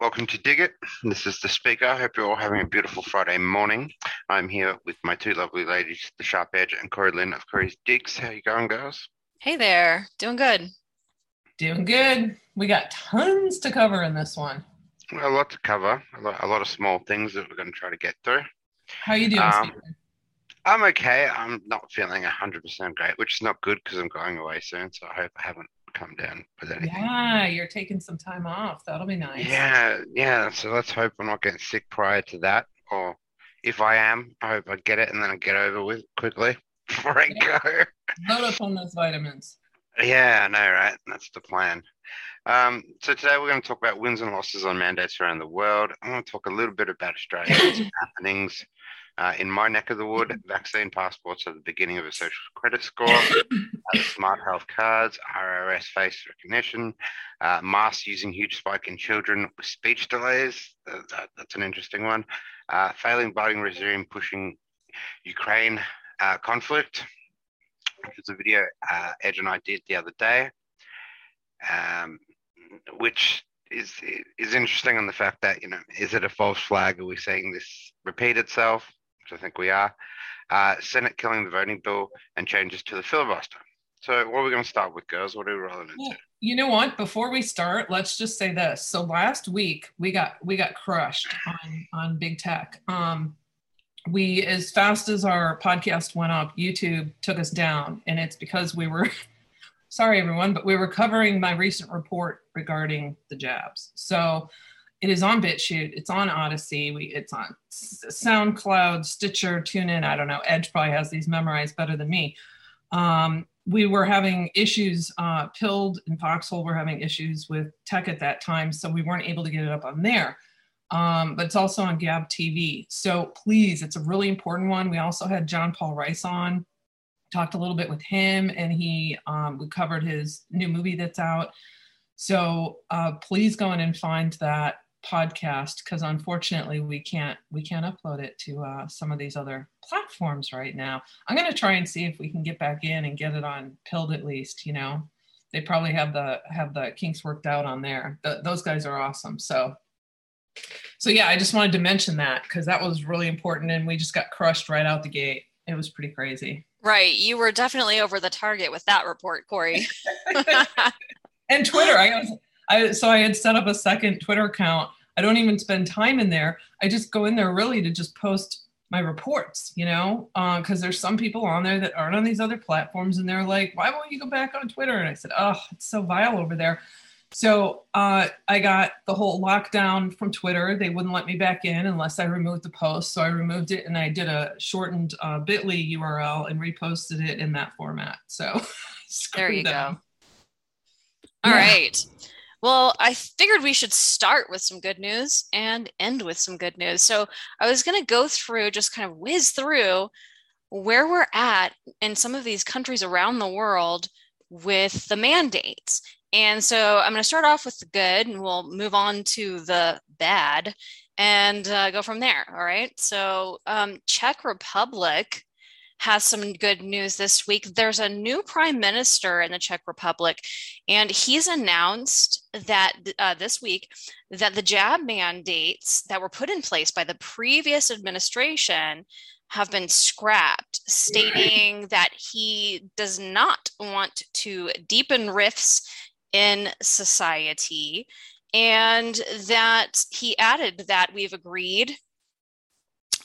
Welcome to Dig It. This is the speaker. I hope you're all having a beautiful Friday morning. I'm here with my two lovely ladies, the Sharp Edge and Corey Lynn of Corey's Digs. How you going, girls? Hey there, doing good. Doing good. We got tons to cover in this one. Well, a lot to cover. A lot, a lot of small things that we're going to try to get through. How you doing, Um, Stephen? I'm okay. I'm not feeling 100% great, which is not good because I'm going away soon. So I hope I haven't come down with anything. Yeah, you're taking some time off. That'll be nice. Yeah, yeah. So let's hope I'm not getting sick prior to that. Or if I am, I hope I get it and then I get over with quickly before I go. Load up on those vitamins. Yeah, I know, right? That's the plan. Um, so today we're going to talk about wins and losses on mandates around the world. I want to talk a little bit about Australia's happenings. Uh, in my neck of the wood, vaccine passports are the beginning of a social credit score, uh, smart health cards, IRS face recognition, uh, masks using huge spike in children with speech delays. Uh, that, that's an interesting one. Uh, failing Biden regime pushing Ukraine uh, conflict, which is a video uh, Edge and I did the other day, um, which is is interesting on the fact that you know is it a false flag? Are we seeing this repeat itself? Which I think we are. Uh, Senate killing the voting bill and changes to the filibuster. So what are we going to start with, girls? What are we rolling into? You know what? Before we start, let's just say this. So last week we got we got crushed on on big tech. Um, we as fast as our podcast went up, YouTube took us down, and it's because we were sorry everyone, but we were covering my recent report regarding the jabs. So it is on BitChute, it's on Odysee, we it's on SoundCloud, Stitcher, TuneIn. I don't know. Edge probably has these memorized better than me. Um, we were having issues. Uh, Pilled and Foxhole were having issues with tech at that time, so we weren't able to get it up on there. Um, but it's also on Gab TV. So please, it's a really important one. We also had John Paul Rice on, talked a little bit with him, and he um, we covered his new movie that's out. So uh, please go in and find that podcast because unfortunately we can't we can't upload it to uh, some of these other platforms right now. I'm gonna try and see if we can get back in and get it on Pilled at least. You know, they probably have the have the kinks worked out on there. Th- those guys are awesome. So. So yeah, I just wanted to mention that because that was really important, and we just got crushed right out the gate. It was pretty crazy. Right, you were definitely over the target with that report, Corey. and Twitter. I was, I so I had set up a second Twitter account. I don't even spend time in there. I just go in there really to just post my reports, you know, because there's some people on there that aren't on these other platforms, and they're like, "Why won't you go back on Twitter?" And I said, "Oh, it's so vile over there." So uh, I got the whole lockdown from Twitter. They wouldn't let me back in unless I removed the post. So I removed it and I did a shortened uh, Bitly URL and reposted it in that format. So There you them. go. All Yeah. right. Well, I figured we should start with some good news and end with some good news. So I was going to go through, just kind of whiz through where we're at in some of these countries around the world with the mandates. And so I'm going to start off with the good and we'll move on to the bad and uh, go from there. All right. So, um, Czech Republic has some good news this week. There's a new prime minister in the Czech Republic, and he's announced that uh, this week that the jab mandates that were put in place by the previous administration have been scrapped, stating that he does not want to deepen rifts in society. And that he added that we've agreed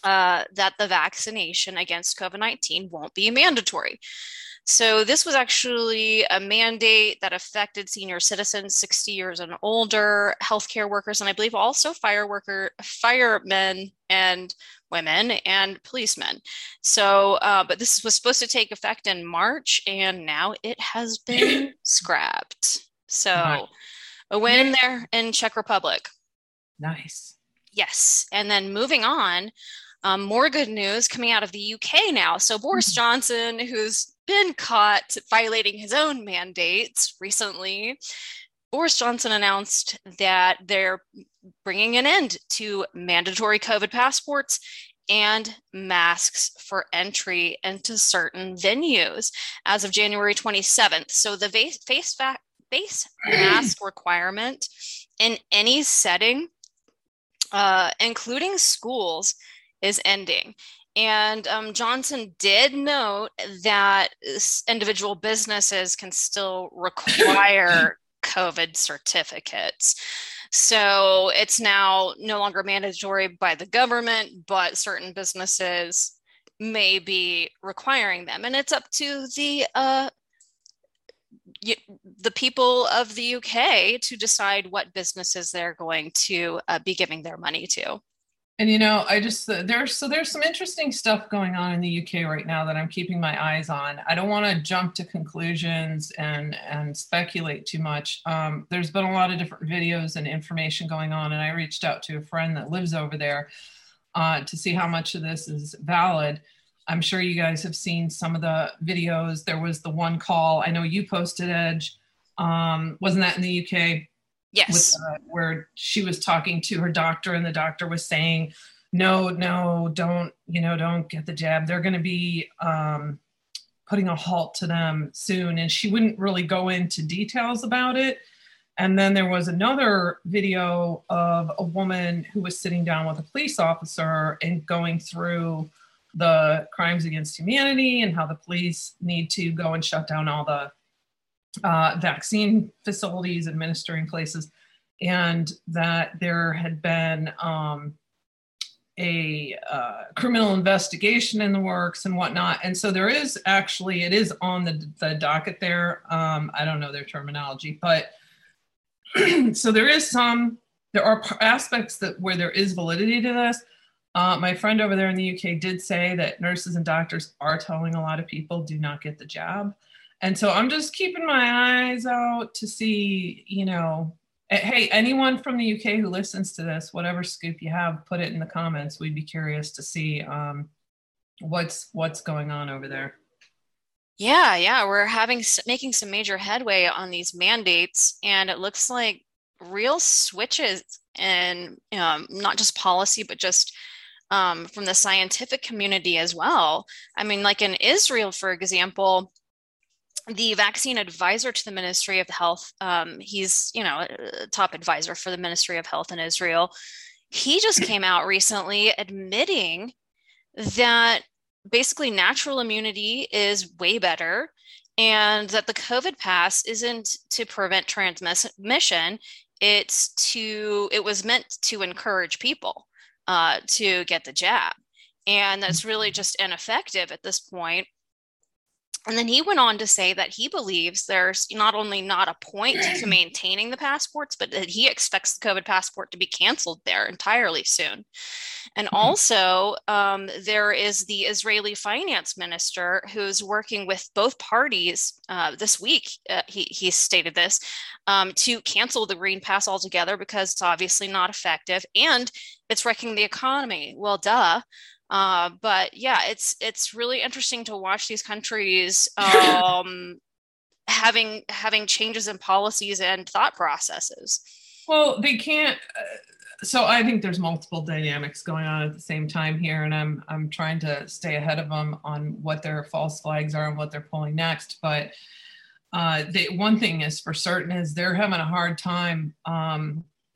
uh, that the vaccination against COVID 19 won't be mandatory. So, this was actually a mandate that affected senior citizens 60 years and older, healthcare workers, and I believe also fire worker, firemen and women and policemen. So, uh, but this was supposed to take effect in March, and now it has been scrapped. So, a win there in Czech Republic. Nice. Yes. And then moving on, um, more good news coming out of the UK now. So, Boris Mhm. Johnson, who's been caught violating his own mandates recently, Boris Johnson announced that they're bringing an end to mandatory COVID passports and masks for entry into certain venues as of January 27th. So the face, face, face mask requirement in any setting, uh, including schools, is ending. And um, Johnson did note that individual businesses can still require COVID certificates. So it's now no longer mandatory by the government, but certain businesses may be requiring them. And it's up to the uh, the people of the UK to decide what businesses they're going to uh, be giving their money to. And you know, I just uh, there's so there's some interesting stuff going on in the UK right now that I'm keeping my eyes on. I don't want to jump to conclusions and and speculate too much. Um, there's been a lot of different videos and information going on, and I reached out to a friend that lives over there uh, to see how much of this is valid. I'm sure you guys have seen some of the videos. There was the one call I know you posted, Edge. Um, wasn't that in the UK? Yes. With, uh, where she was talking to her doctor, and the doctor was saying, "No, no, don't you know, don't get the jab. They're going to be um, putting a halt to them soon." And she wouldn't really go into details about it. And then there was another video of a woman who was sitting down with a police officer and going through the crimes against humanity and how the police need to go and shut down all the uh, vaccine facilities, administering places, and that there had been um, a uh, criminal investigation in the works and whatnot. And so there is actually, it is on the, the docket there. Um, I don't know their terminology, but so there is some, there are aspects that where there is validity to this. Uh, my friend over there in the UK did say that nurses and doctors are telling a lot of people do not get the jab. And so I'm just keeping my eyes out to see, you know, hey, anyone from the UK who listens to this, whatever scoop you have, put it in the comments. We'd be curious to see um, what's what's going on over there. Yeah, yeah, we're having making some major headway on these mandates, and it looks like real switches and um, not just policy, but just um, from the scientific community as well. I mean, like in Israel, for example, the vaccine advisor to the Ministry of Health, um, he's, you know, top advisor for the Ministry of Health in Israel. He just came out recently admitting that basically natural immunity is way better and that the COVID pass isn't to prevent transmission. It's to, it was meant to encourage people uh, to get the jab. And that's really just ineffective at this point and then he went on to say that he believes there's not only not a point to maintaining the passports, but that he expects the COVID passport to be canceled there entirely soon. And mm-hmm. also, um, there is the Israeli finance minister who's working with both parties uh, this week. Uh, he, he stated this um, to cancel the Green Pass altogether because it's obviously not effective and it's wrecking the economy. Well, duh. Uh, but yeah, it's it's really interesting to watch these countries um, having having changes in policies and thought processes. Well, they can't. Uh, so I think there's multiple dynamics going on at the same time here, and I'm I'm trying to stay ahead of them on what their false flags are and what they're pulling next. But uh, they, one thing is for certain is they're having a hard time um,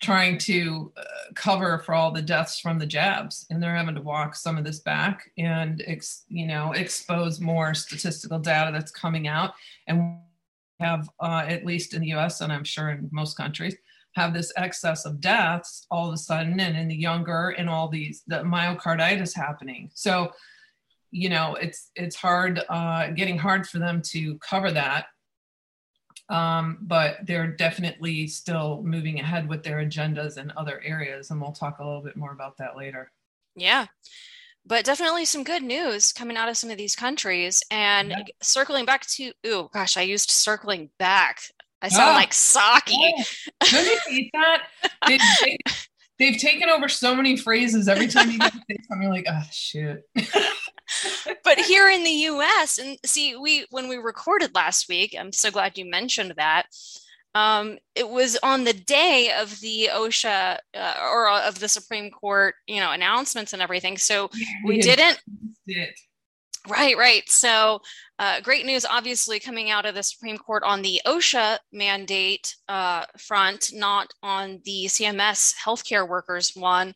trying to uh, cover for all the deaths from the jabs and they're having to walk some of this back and ex, you know expose more statistical data that's coming out. And have uh, at least in the us and i'm sure in most countries have this excess of deaths all of a sudden and in the younger and all these the myocarditis happening. So you know it's it's hard uh, getting hard for them to cover that um, but they're definitely still moving ahead with their agendas in other areas. And we'll talk a little bit more about that later. Yeah. But definitely some good news coming out of some of these countries. And yeah. circling back to, oh gosh, I used circling back. I sound oh, like Psaki. Yeah. You hate that? They, they've taken over so many phrases every time you say something you're like, oh, shoot. but here in the US, and see, we when we recorded last week, I'm so glad you mentioned that. um, it was on the day of the OSHA uh, or of the Supreme Court, you know, announcements and everything. So we didn't. Did. Right, right. So, uh, great news, obviously, coming out of the Supreme Court on the OSHA mandate uh, front, not on the CMS healthcare workers one.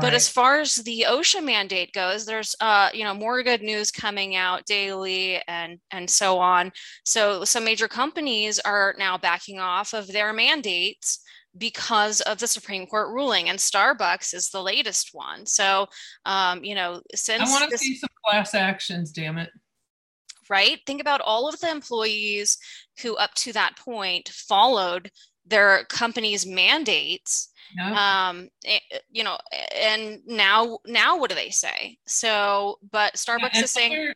But as far as the OSHA mandate goes, there's uh, you know more good news coming out daily and and so on. So some major companies are now backing off of their mandates because of the Supreme Court ruling, and Starbucks is the latest one. So um, you know, since I want to see some class actions, damn it. Right. Think about all of the employees who, up to that point, followed their company's mandates um it, eh, you know and now now what do they say so but starbucks yeah, is saying other,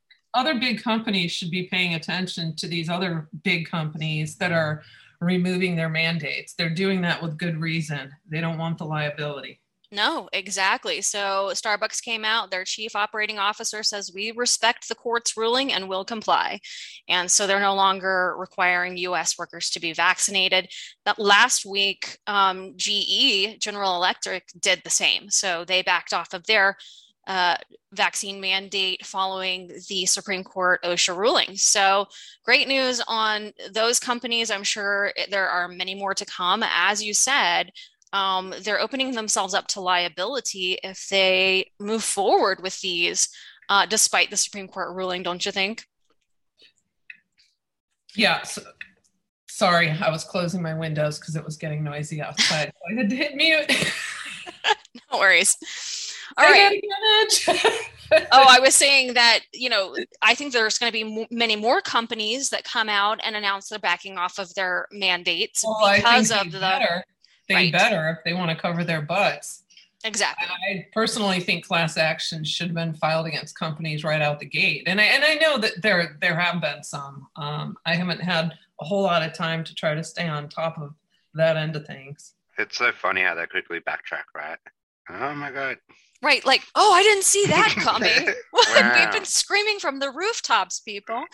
other big companies should be paying attention to these other big companies that are removing their mandates they're doing that with good reason they don't want the liability no, exactly. So Starbucks came out, their chief operating officer says, We respect the court's ruling and will comply. And so they're no longer requiring US workers to be vaccinated. That last week, um, GE, General Electric, did the same. So they backed off of their uh, vaccine mandate following the Supreme Court OSHA ruling. So, great news on those companies. I'm sure there are many more to come. As you said, um, they're opening themselves up to liability if they move forward with these, uh, despite the Supreme Court ruling, don't you think? Yeah. So, sorry, I was closing my windows because it was getting noisy outside. I had to hit mute. no worries. All right. oh, I was saying that, you know, I think there's going to be m- many more companies that come out and announce they're backing off of their mandates well, because of the. Better they right. better if they want to cover their butts. Exactly. I personally think class actions should have been filed against companies right out the gate, and I and I know that there there have been some. Um, I haven't had a whole lot of time to try to stay on top of that end of things. It's so funny how they quickly backtrack, right? Oh my god. Right, like, oh, I didn't see that coming. wow. We've been screaming from the rooftops, people.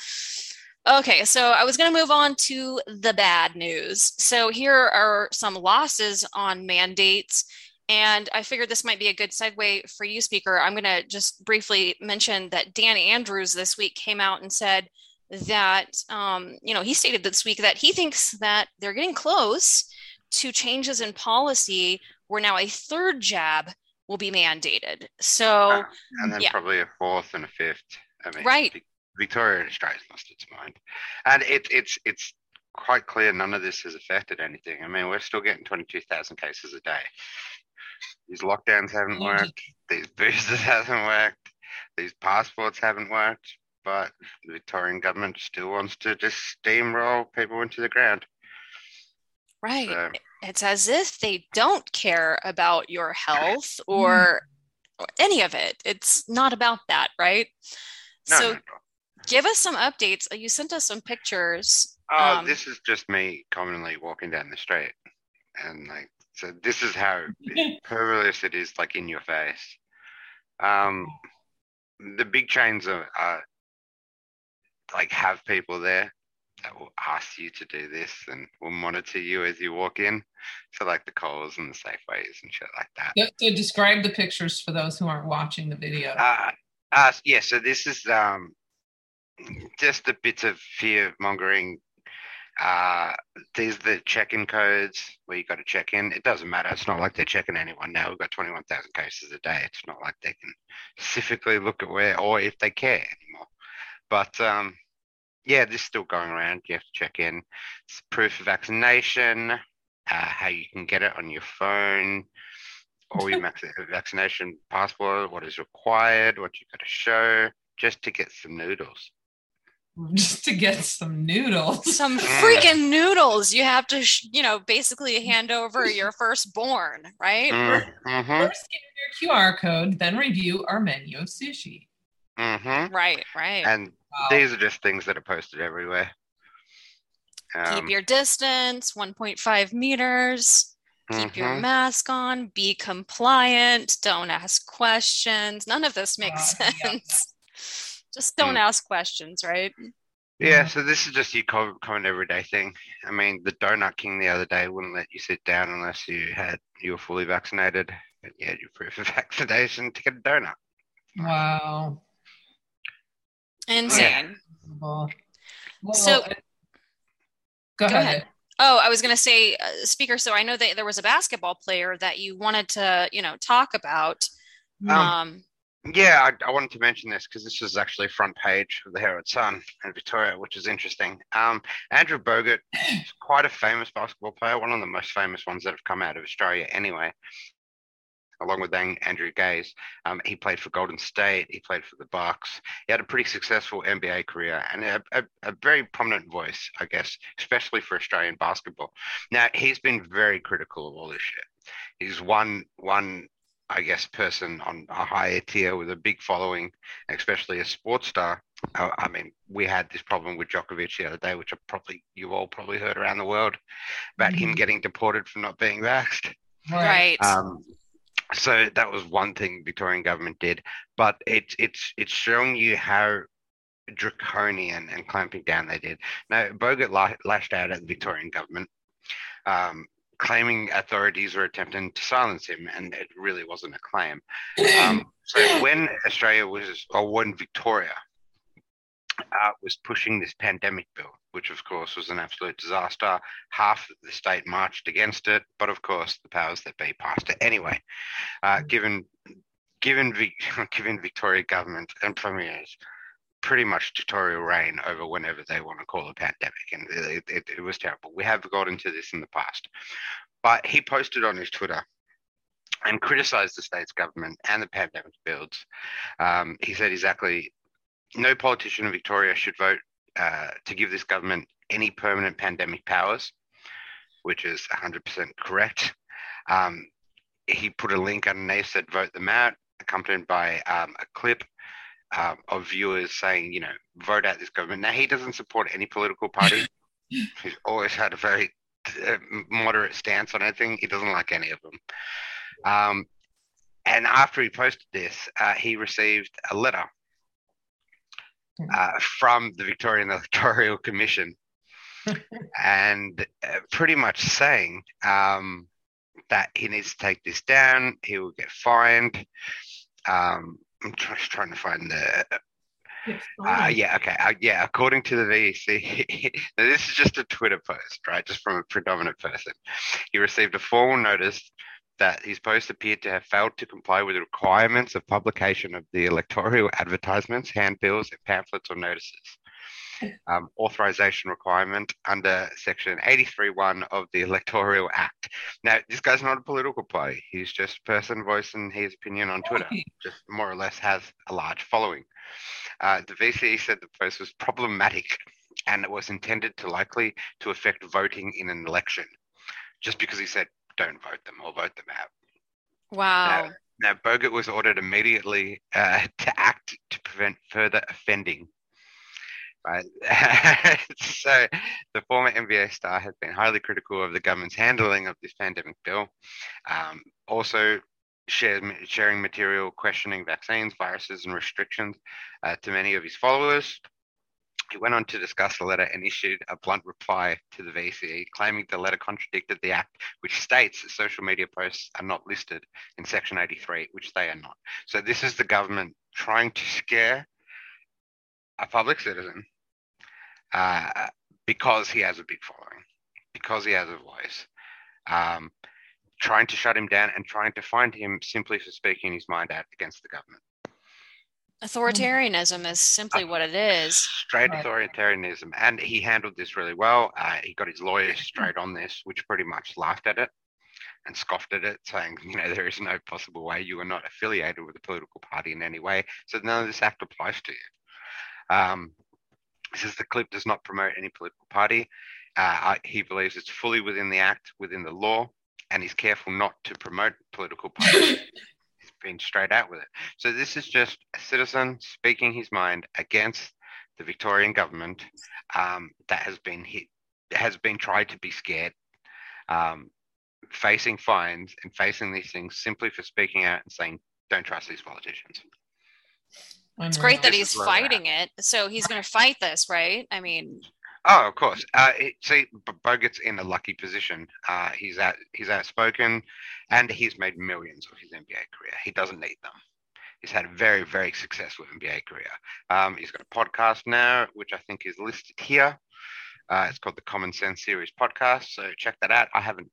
Okay, so I was going to move on to the bad news. So here are some losses on mandates. And I figured this might be a good segue for you, speaker. I'm going to just briefly mention that Dan Andrews this week came out and said that, um, you know, he stated this week that he thinks that they're getting close to changes in policy where now a third jab will be mandated. So, uh, and then yeah. probably a fourth and a fifth. I mean, right. Victoria and Australia's lost its mind, and it, it's it's quite clear none of this has affected anything. I mean, we're still getting twenty two thousand cases a day. These lockdowns haven't worked. These boosters haven't worked. These passports haven't worked. But the Victorian government still wants to just steamroll people into the ground. Right. So, it's as if they don't care about your health or mm. any of it. It's not about that, right? No, so, no, no give us some updates. You sent us some pictures. Oh, um, this is just me commonly walking down the street, and like, so this is how perverse it is, like in your face. Um, the big chains are, are like have people there that will ask you to do this and will monitor you as you walk in. So like the Coles and the Safeways and shit like that. So describe the pictures for those who aren't watching the video. Uh, uh yeah, so this is um just a bit of fear mongering. Uh, are the check-in codes where you got to check in. It doesn't matter. It's not like they're checking anyone now. We've got 21,000 cases a day. It's not like they can specifically look at where or if they care anymore. But um, yeah, this is still going around. You have to check in. It's proof of vaccination, uh, how you can get it on your phone, or your vaccination passport, what is required, what you've got to show, just to get some noodles. just to get some noodles. Some freaking noodles. You have to, sh- you know, basically hand over your firstborn, right? Mm-hmm. First, scan your QR code, then review our menu of sushi. Mm-hmm. Right, right. And wow. these are just things that are posted everywhere. Um, Keep your distance, 1.5 meters. Keep mm-hmm. your mask on. Be compliant. Don't ask questions. None of this makes uh, sense. Yeah. Just don't mm. ask questions, right? Yeah, so this is just your common, common everyday thing. I mean, the donut king the other day wouldn't let you sit down unless you had you were fully vaccinated and you had your proof of vaccination to get a donut. Wow. Insane. Well, So- go, Go ahead. ahead. Oh, I was going to say, uh, speaker. So I know that there was a basketball player that you wanted to, you know, talk about. Um, Um, Yeah, I, I wanted to mention this because this is actually front page of the Herald Sun in Victoria, which is interesting. Um, Andrew Bogut is quite a famous basketball player, one of the most famous ones that have come out of Australia anyway, along with Andrew Gaze. Um, he played for Golden State, he played for the Bucks. He had a pretty successful NBA career and a, a, a very prominent voice, I guess, especially for Australian basketball. Now, he's been very critical of all this shit. He's one one I guess, person on a higher tier with a big following, especially a sports star. Uh, I mean, we had this problem with Djokovic the other day, which I probably you all probably heard around the world about him Mhm. getting deported for not being vaxxed. right. Um, so that was one thing Victorian government did, but it's it's it's showing you how draconian and clamping down they did. Now la- lashed out at the Victorian government, um, claiming authorities were attempting to silence him, and it really wasn't a claim. Um, so when Australia was, or when Victoria uh, was pushing this pandemic bill, which of course was an absolute disaster, half the state marched against it, but of course the powers that be passed it anyway. Uh, given, given, Vic- given Victoria government and premiers pretty much dictatorial reign over whenever they want to call a pandemic, and it, it, it was terrible. We have got into this in the past, but he posted on his Twitter and criticized the state's government and the pandemic builds. Um, he said exactly, no politician in Victoria should vote uh, to give this government any permanent pandemic powers, which is 100% correct. Um, he put a link underneath said vote them out, accompanied by um, a clip um, of viewers saying, you know, vote out this government. Now, he doesn't support any political party. He's always had a very uh, moderate stance on anything. He doesn't like any of them. Um, and after he posted this, uh, he received a letter uh, from the Victorian Electoral Commission and uh, pretty much saying um, that he needs to take this down, he will get fined. Um, I'm just trying to find the uh, yeah, okay. Uh, yeah, according to the VEC, now this is just a Twitter post, right? Just from a predominant person. He received a formal notice that his post appeared to have failed to comply with the requirements of publication of the electoral advertisements, handbills, and pamphlets or notices. Um, authorization requirement under section 83.1 of the Electoral Act. Now, this guy's not a political party. He's just a person voicing his opinion on Twitter just more or less has a large following. Uh, the VCE said the post was problematic and it was intended to likely to affect voting in an election, just because he said don't vote them or vote them out. wow. Now, Bogut was ordered immediately uh, to act to prevent further offending. Right. so, the former NBA star has been highly critical of the government's handling of this pandemic bill. Um, also, shares, sharing material questioning vaccines, viruses, and restrictions uh, to many of his followers. He went on to discuss the letter and issued a blunt reply to the VCE, claiming the letter contradicted the act, which states that social media posts are not listed in Section 83, which they are not. So this is the government trying to scare a public citizen uh, because he has a big following, because he has a voice, um, trying to shut him down and trying to find him simply for speaking his mind out against the government. Authoritarianism is simply what it is. Straight Right. authoritarianism. And he handled this really well. Uh, he got his lawyers straight on this, which pretty much laughed at it and scoffed at it, saying, you know, there is no possible way you are not affiliated with a political party in any way. So none of this act applies to you. Um, says the clip does not promote any political party. Uh, I- he believes it's fully within the act, within the law, and he's careful not to promote political parties. he's been straight out with it. So this is just a citizen speaking his mind against the Victorian government um, that has been hit, has been tried to be scared, um, facing fines and facing these things simply for speaking out and saying, "Don't trust these politicians." It's great that he's is where we're fighting it. So he's going to fight this, right? I mean, Oh, of course. Uh, it, see, Bogut's in a lucky position. Uh, he's out, he's outspoken, and he's made millions of his NBA career. He doesn't need them. He's had a very, very successful NBA career. Um, he's got a podcast now, which I think is listed here. Uh, it's called the Common Sense Series podcast. So check that out. I haven't,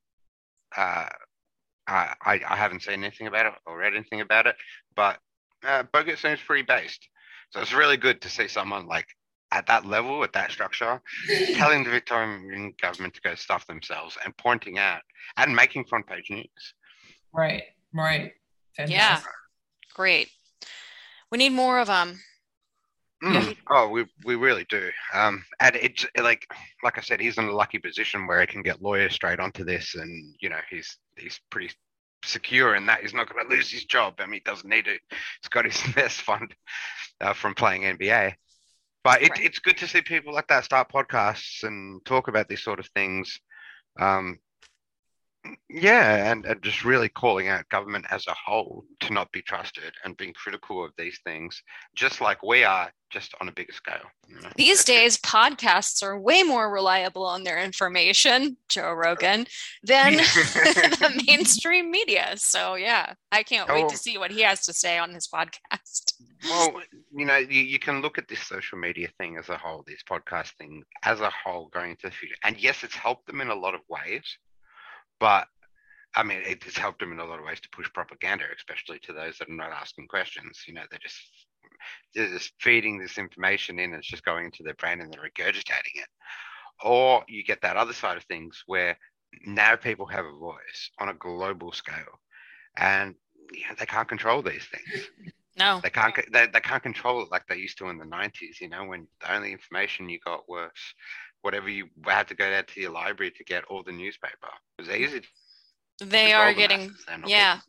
uh, I, I haven't seen anything about it or read anything about it, but uh, Bogut seems pretty based. So it's really good to see someone like at that level, at that structure, telling the Victorian government to go stuff themselves and pointing out and making front page news. Right, right. yeah, great. We need more of them. Mm. Oh, we we really do. Um, and it's like like I said, he's in a lucky position where he can get lawyers straight onto this, and you know he's he's pretty secure in that he's not going to lose his job. I mean, he doesn't need it. He's got his nest fund uh, from playing NBA. But it, Right. it's good to see people like that start podcasts and talk about these sort of things. Um, yeah, and, and just really calling out government as a whole to not be trusted and being critical of these things, just like we are, just on a bigger scale. you know. These That's it. days, podcasts are way more reliable on their information, Joe Rogan, than the mainstream media. So, yeah, I can't wait Oh. to see what he has to say on his podcast. Well, you know, you, you can look at this social media thing as a whole, this podcast thing as a whole going into the future. And yes, it's helped them in a lot of ways, but I mean, it has helped them in a lot of ways to push propaganda, especially to those that are not asking questions. You know, they're just they're just feeding this information in, it's just going into their brain and they're regurgitating it. Or you get that other side of things where now people have a voice on a global scale, and you know, they can't control these things No, they can't they, they can't control it like they used to in the 90s you know when the only information you got was whatever you had to go down to your library to get all the newspaper it was easy they are getting yeah.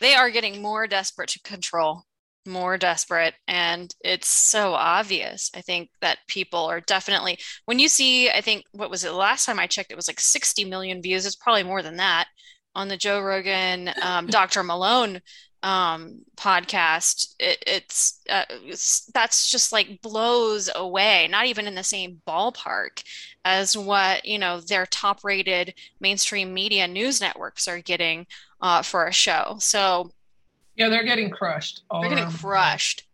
they are getting more desperate to control more desperate and it's so obvious i think that people are definitely when you see i think what was it the last time i checked it was like 60 million views it's probably more than that on the joe rogan um, dr malone um, podcast it, it's, uh, it's that's just like blows away not even in the same ballpark as what you know their top rated mainstream media news networks are getting uh, for a show so Yeah, they're getting crushed. All they're getting around. crushed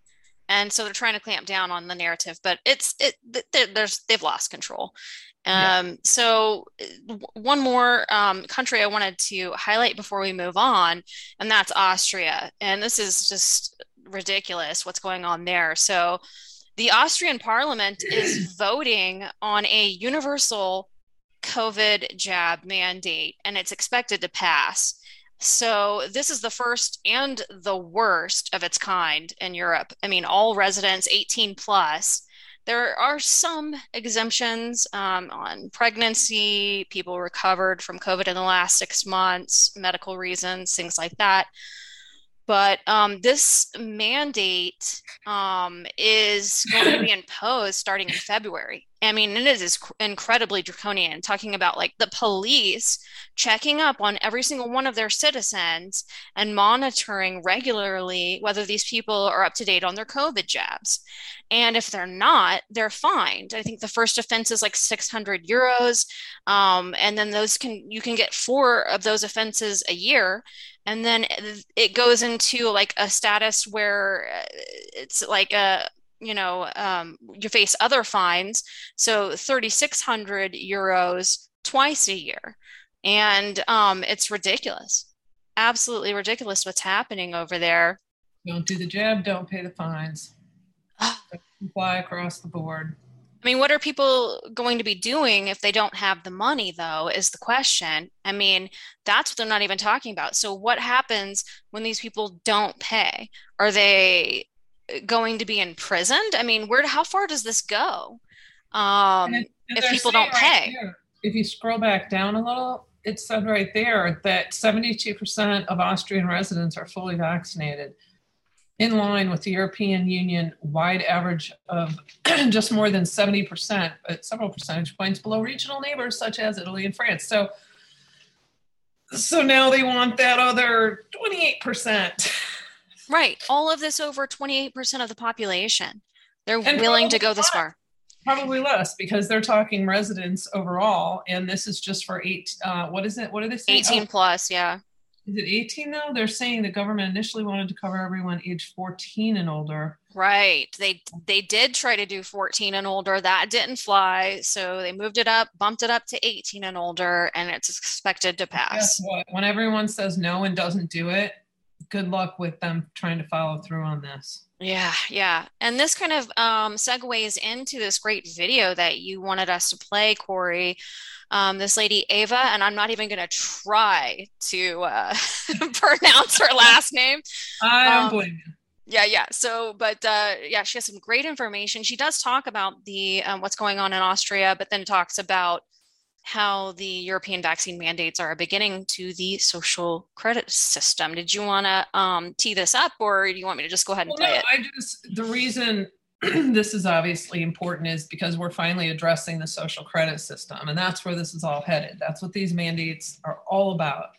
and so they're trying to clamp down on the narrative but it's it th- th- there's they've lost control Yeah. um so one more um country i wanted to highlight before we move on and that's austria and this is just ridiculous what's going on there so the austrian parliament is voting on a universal covid jab mandate and it's expected to pass so this is the first and the worst of its kind in Europe. I mean, all residents 18 plus. There are some exemptions um, on pregnancy, people recovered from COVID in the last six months, medical reasons, things like that. But um, this mandate um, is going to be imposed starting in February. I mean, it is incredibly draconian, talking about like the police checking up on every single one of their citizens and monitoring regularly whether these people are up to date on their COVID jabs. And if they're not, they're fined. I think the first offense is like 600 euros. Um, and then those can, you can get four of those offenses a year. And then it goes into like a status where uh, it's like a, you know, um, you face other fines. So 3,600 euros twice a year. And um, it's ridiculous. Absolutely ridiculous what's happening over there. Don't do the jab, don't pay the fines. Comply across the board. I mean, what are people going to be doing if they don't have the money, though, is the question. I mean, that's what they're not even talking about. So, what happens when these people don't pay? Are they going to be imprisoned? I mean, where, how far does this go? Um, it- and if people don't pay. there, if you scroll back down a little, it said right there that 72% of Austrian residents are fully vaccinated, in line with the European Union wide average of just more than 70%, but several percentage points below regional neighbors such as Italy and France. So, so now they want that other 28%. Right. All of this over 28% of the population. They're and willing to go this far. Probably less because they're talking residents overall, and this is just for eight. Uh, what is it? What are they saying? 18 oh, plus, yeah. Is it 18 though? They're saying the government initially wanted to cover everyone age 14 and older. Right. They they did try to do 14 and older. That didn't fly, so they moved it up, bumped it up to 18 and older, and it's expected to pass. Guess what? When everyone says no and doesn't do it, good luck with them trying to follow through on this. Yeah, yeah. And this kind of um, segues into this great video that you wanted us to play, Corey. Um, this lady, Ava, and I'm not even going to try to uh, pronounce her last name. I don't um, blame you. Yeah, yeah. So, but uh, yeah, she has some great information. She does talk about the um, what's going on in Austria, but then talks about how the European vaccine mandates are beginning to the social credit system. Did you want to um, tee this up, or do you want me to just go ahead and well, play no, it? I just the reason this is obviously important is because we're finally addressing the social credit system, and that's where this is all headed. That's what these mandates are all about.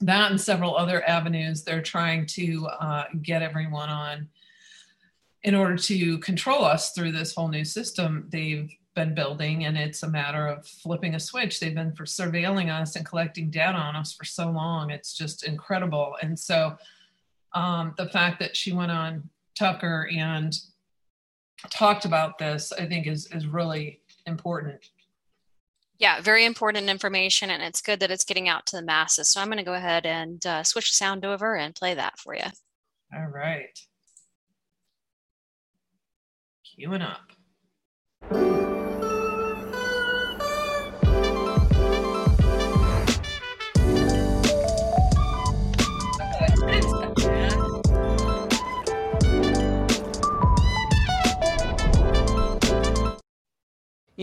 That and several other avenues they're trying to uh, get everyone on in order to control us through this whole new system. They've been building and it's a matter of flipping a switch they've been for surveilling us and collecting data on us for so long it's just incredible and so um, the fact that she went on tucker and talked about this i think is is really important. Yeah very important information and it's good that it's getting out to the masses. So i'm going to go ahead and uh, switch the sound over and play that for you all right. Queuing up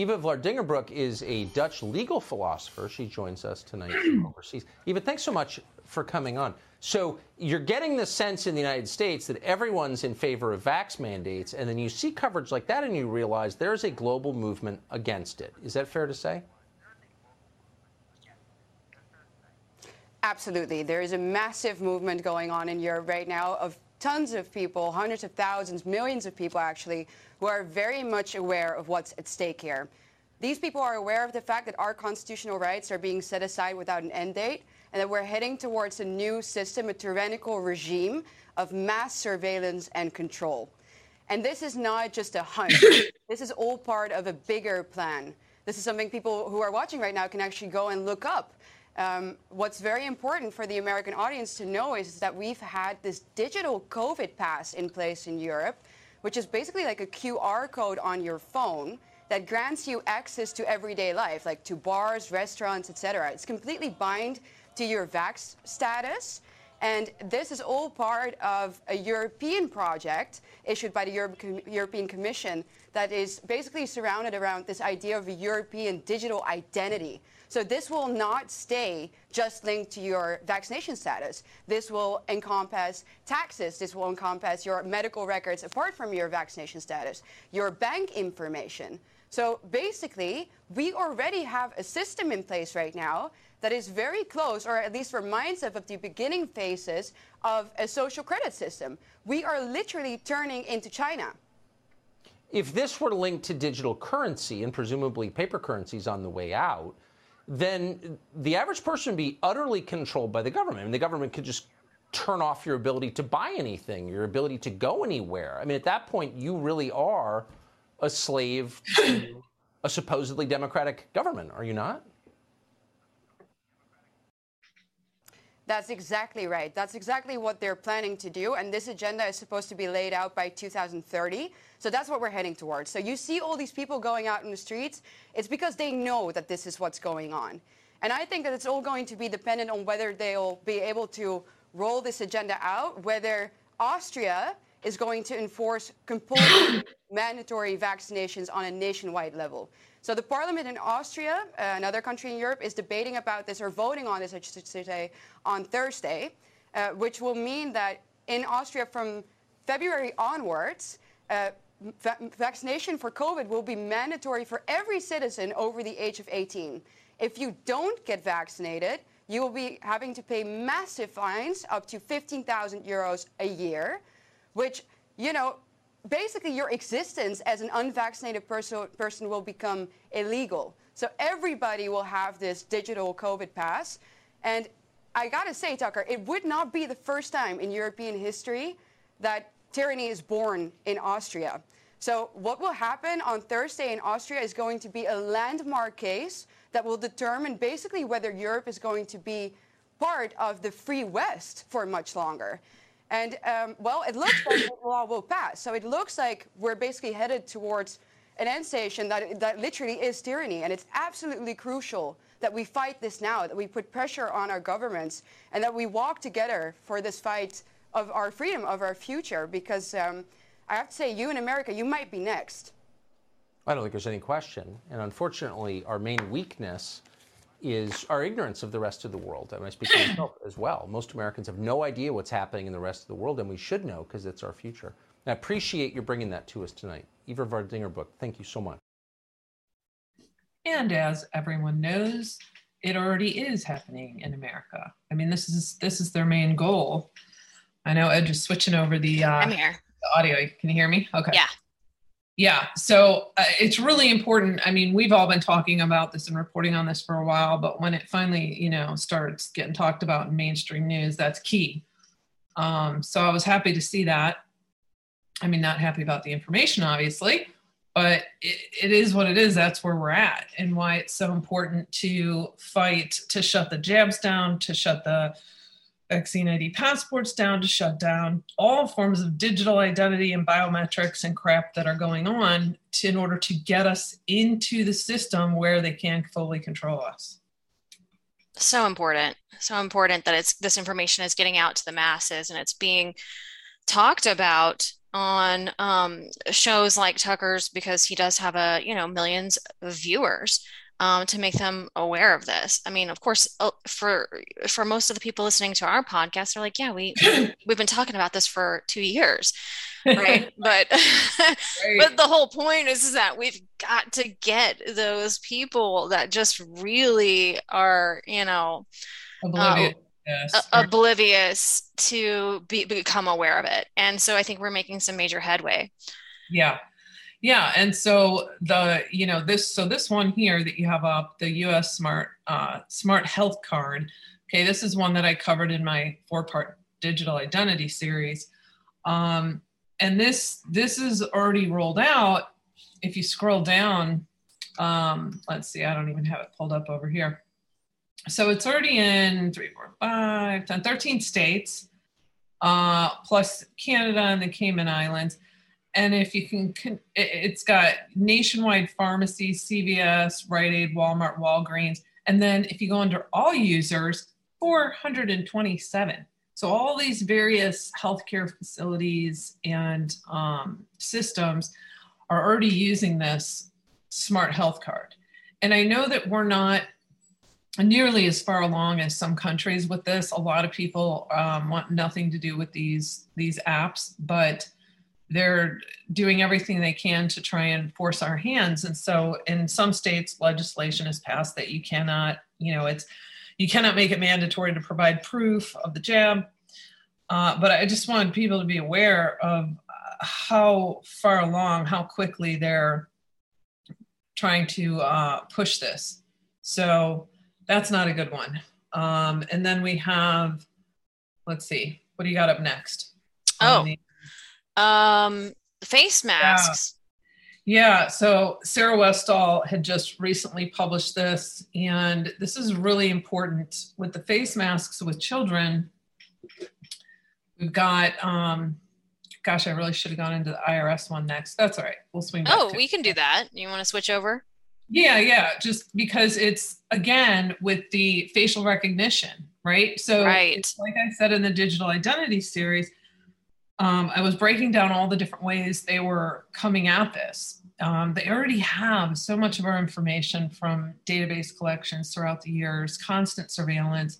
Eva Vlaardingerbroek is a Dutch legal philosopher. She joins us tonight from overseas. Eva, thanks so much for coming on. So you're getting the sense in the United States that everyone's in favor of vax mandates, and then you see coverage like that and you realize there's a global movement against it. Is that fair to say? Absolutely. There is a massive movement going on in Europe right now of tons of people, hundreds of thousands, millions of people actually, who are very much aware of what's at stake here. These people are aware of the fact that our constitutional rights are being set aside without an end date and that we're heading towards a new system, a tyrannical regime of mass surveillance and control. And this is not just a hunch. this is all part of a bigger plan. This is something people who are watching right now can actually go and look up. Um, what's very important for the American audience to know is that we've had this digital COVID pass in place in Europe, which is basically like a QR code on your phone that grants you access to everyday life, like to bars, restaurants, etc. It's completely bind to your vax status. And this is all part of a European project issued by the Europe European Commission that is basically surrounded around this idea of a European digital identity. So this will not stay just linked to your vaccination status. This will encompass taxes. This will encompass your medical records apart from your vaccination status, your bank information. So basically, we already have a system in place right now that is very close, or at least reminds us of the beginning phases of a social credit system. We are literally turning into China. If this were linked to digital currency and presumably paper currencies on the way out, then the average person would be utterly controlled by the government. I mean, the government could just turn off your ability to buy anything, your ability to go anywhere. I mean, at that point, you really are a slave to a supposedly democratic government, are you not? That's exactly right. That's exactly what they're planning to do. And this agenda is supposed to be laid out by 2030. So that's what we're heading towards. So you see all these people going out in the streets, it's because they know that this is what's going on. And I think that it's all going to be dependent on whether they'll be able to roll this agenda out, whether Austria is going to enforce compulsory mandatory vaccinations on a nationwide level. So the parliament in Austria, uh, another country in Europe, is debating about this or voting on this, I should say, on Thursday, uh, which will mean that in Austria from February onwards, uh, va- vaccination for COVID will be mandatory for every citizen over the age of 18. If you don't get vaccinated, you will be having to pay massive fines, up to 15,000 euros a year, which, you know, basically your existence as an unvaccinated person, person will become illegal. So everybody will have this digital COVID pass. And I gotta say, Tucker, it would not be the first time in European history that tyranny is born in Austria. So, what will happen on Thursday in Austria is going to be a landmark case that will determine basically whether Europe is going to be part of the free West for much longer. And um, well, it looks like the law will pass. So it looks like we're basically headed towards an end station that, that literally is tyranny. And it's absolutely crucial that we fight this now, that we put pressure on our governments, and that we walk together for this fight of our freedom, of our future. Because um, I have to say, you in America, you might be next. I don't think there's any question. And unfortunately, our main weakness is our ignorance of the rest of the world. And I speak for myself as well. Most Americans have no idea what's happening in the rest of the world, and we should know because it's our future. And I appreciate you bringing that to us tonight. Eva Vlaardingerbroek, thank you so much. And as everyone knows, it already is happening in America. I mean, this is this is their main goal. I know Ed just switching over the, uh, I'm here. Audio. Can you hear me? Okay. Yeah. Yeah, so uh, it's really important. I mean, we've all been talking about this and reporting on this for a while, but when it finally, you know, starts getting talked about in mainstream news, that's key. Um, so I was happy to see that. I mean, not happy about the information, obviously, but it, it is what it is. That's where we're at, and why it's so important to fight to shut the jabs down, to shut the vaccine ID passports down to shut down all forms of digital identity and biometrics and crap that are going on to, in order to get us into the system where they can fully control us. So important. So important that it's this information is getting out to the masses and it's being talked about on um, shows like Tucker's because he does have a you know millions of viewers um, to make them aware of this. I mean, of course, uh, for for most of the people listening to our podcast, they're like, "Yeah, we we've been talking about this for two years, right?" but right. but the whole point is, is that we've got to get those people that just really are, you know, oblivious. Uh, oblivious to be, become aware of it and so i think we're making some major headway yeah yeah, and so the you know this so this one here that you have up the U.S. Smart uh, Smart Health Card. Okay, this is one that I covered in my four-part digital identity series, um, and this this is already rolled out. If you scroll down, um, let's see, I don't even have it pulled up over here. So it's already in three, four, five, 10, 13 states, uh, plus Canada and the Cayman Islands and if you can, it's got nationwide pharmacies, CVS, Rite Aid, Walmart, Walgreens. And then if you go under all users, 427. So all these various healthcare facilities and um, systems are already using this smart health card. And I know that we're not nearly as far along as some countries with this. A lot of people um, want nothing to do with these these apps, but they're doing everything they can to try and force our hands. And so in some states legislation has passed that you cannot you know it's you cannot make it mandatory to provide proof of the jab. Uh, but i just wanted people to be aware of how far along how quickly they're trying to uh, push this. So that's not a good one. Um, and then we have let's see what do you got up next? Oh um, face masks. Yeah. yeah. So Sarah Westall had just recently published this, and this is really important with the face masks with children. We've got, um, gosh, I really should have gone into the IRS one next. That's all right. We'll swing. oh, we can do that. You want to switch over? Yeah, yeah. Just because it's again with the facial recognition, right? So, right. like I said in the digital identity series, um, I was breaking down all the different ways they were coming at this. Um, they already have so much of our information from database collections throughout the years, constant surveillance.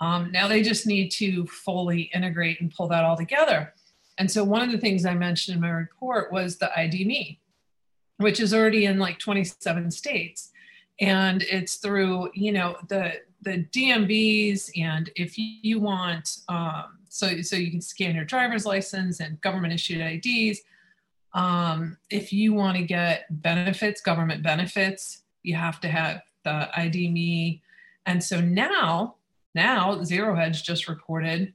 Um, now they just need to fully integrate and pull that all together. And so, one of the things I mentioned in my report was the ID.me, which is already in like 27 states. And it's through, you know, the the DMVs, and if you want, um, so so you can scan your driver's license and government issued IDs. Um, if you want to get benefits, government benefits, you have to have the ID.me. And so now, now Zero Hedge just reported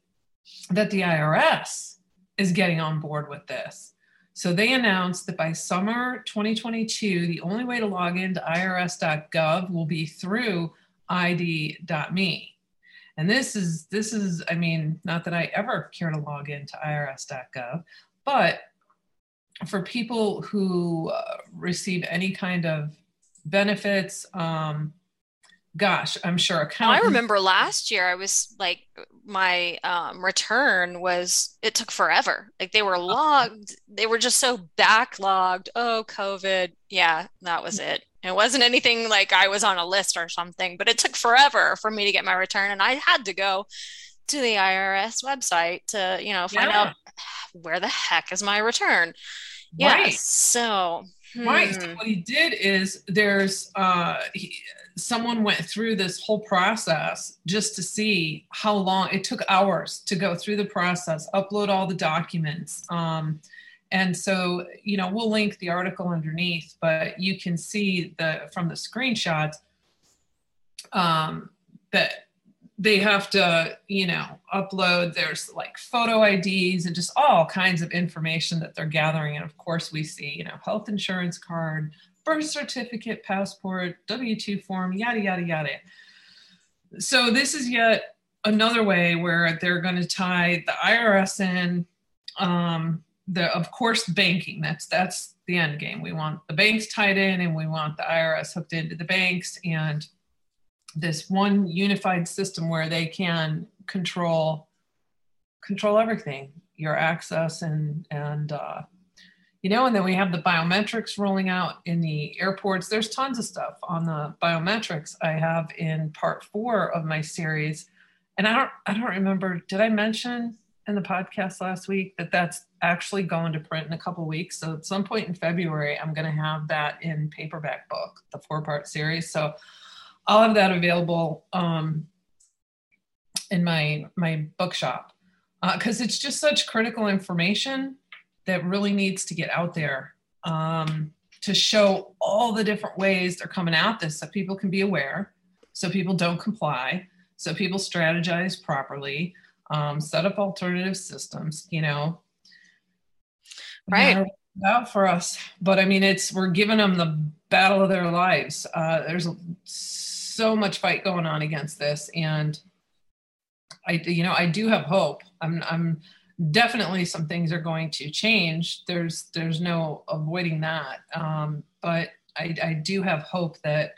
that the IRS is getting on board with this. So they announced that by summer 2022, the only way to log into irs.gov will be through id.me. And this is this is I mean, not that I ever care to log into irs.gov, but for people who uh, receive any kind of benefits, um, gosh, I'm sure. I remember last year I was like my um, return was it took forever. Like they were uh-huh. logged, they were just so backlogged. Oh, COVID. Yeah, that was it. It wasn't anything like I was on a list or something, but it took forever for me to get my return and I had to go to the IRS website to, you know, find yeah. out where the heck is my return. Yeah. Right. So Right. So hmm. what he did is there's uh, he, someone went through this whole process just to see how long it took hours to go through the process, upload all the documents. Um, and so, you know, we'll link the article underneath, but you can see the from the screenshots um, that they have to, you know, upload there's like photo IDs and just all kinds of information that they're gathering. And of course, we see, you know, health insurance card, birth certificate, passport, W 2 form, yada, yada, yada. So, this is yet another way where they're going to tie the IRS in. Um, the, of course, banking. That's that's the end game. We want the banks tied in, and we want the IRS hooked into the banks, and this one unified system where they can control control everything your access and and uh, you know and then we have the biometrics rolling out in the airports there's tons of stuff on the biometrics i have in part four of my series and i don't i don't remember did i mention in the podcast last week that that's actually going to print in a couple weeks. So at some point in february i'm going to have that in paperback book the four part series. So I'll have that available um, in my my bookshop because uh, it's just such critical information that really needs to get out there um, to show all the different ways they're coming at this so people can be aware, so people don't comply, so people strategize properly, um, set up alternative systems. You know, right out for us but i mean it's we're giving them the battle of their lives uh, there's so much fight going on against this, and I, you know, I do have hope. I'm, I'm definitely some things are going to change. There's, there's no avoiding that. Um, but I, I do have hope that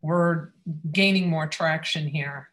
we're gaining more traction here.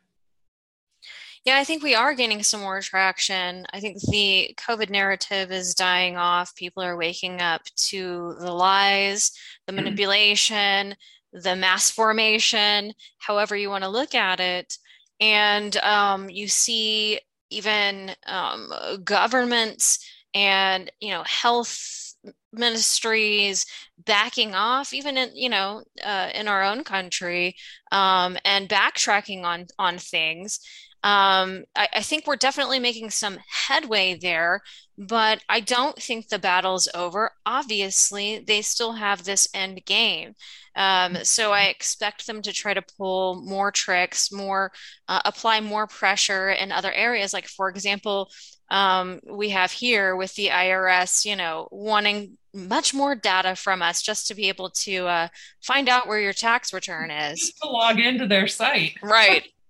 Yeah, I think we are gaining some more traction. I think the COVID narrative is dying off. People are waking up to the lies, the mm-hmm. manipulation, the mass formation, however you want to look at it. And um, you see even um, governments and you know health ministries backing off even in you know uh, in our own country um, and backtracking on on things um, I, I, think we're definitely making some headway there, but I don't think the battle's over. Obviously, they still have this end game. Um, so I expect them to try to pull more tricks, more uh, apply more pressure in other areas. Like, for example, um, we have here with the IRS, you know, wanting much more data from us just to be able to uh, find out where your tax return is. To log into their site. Right.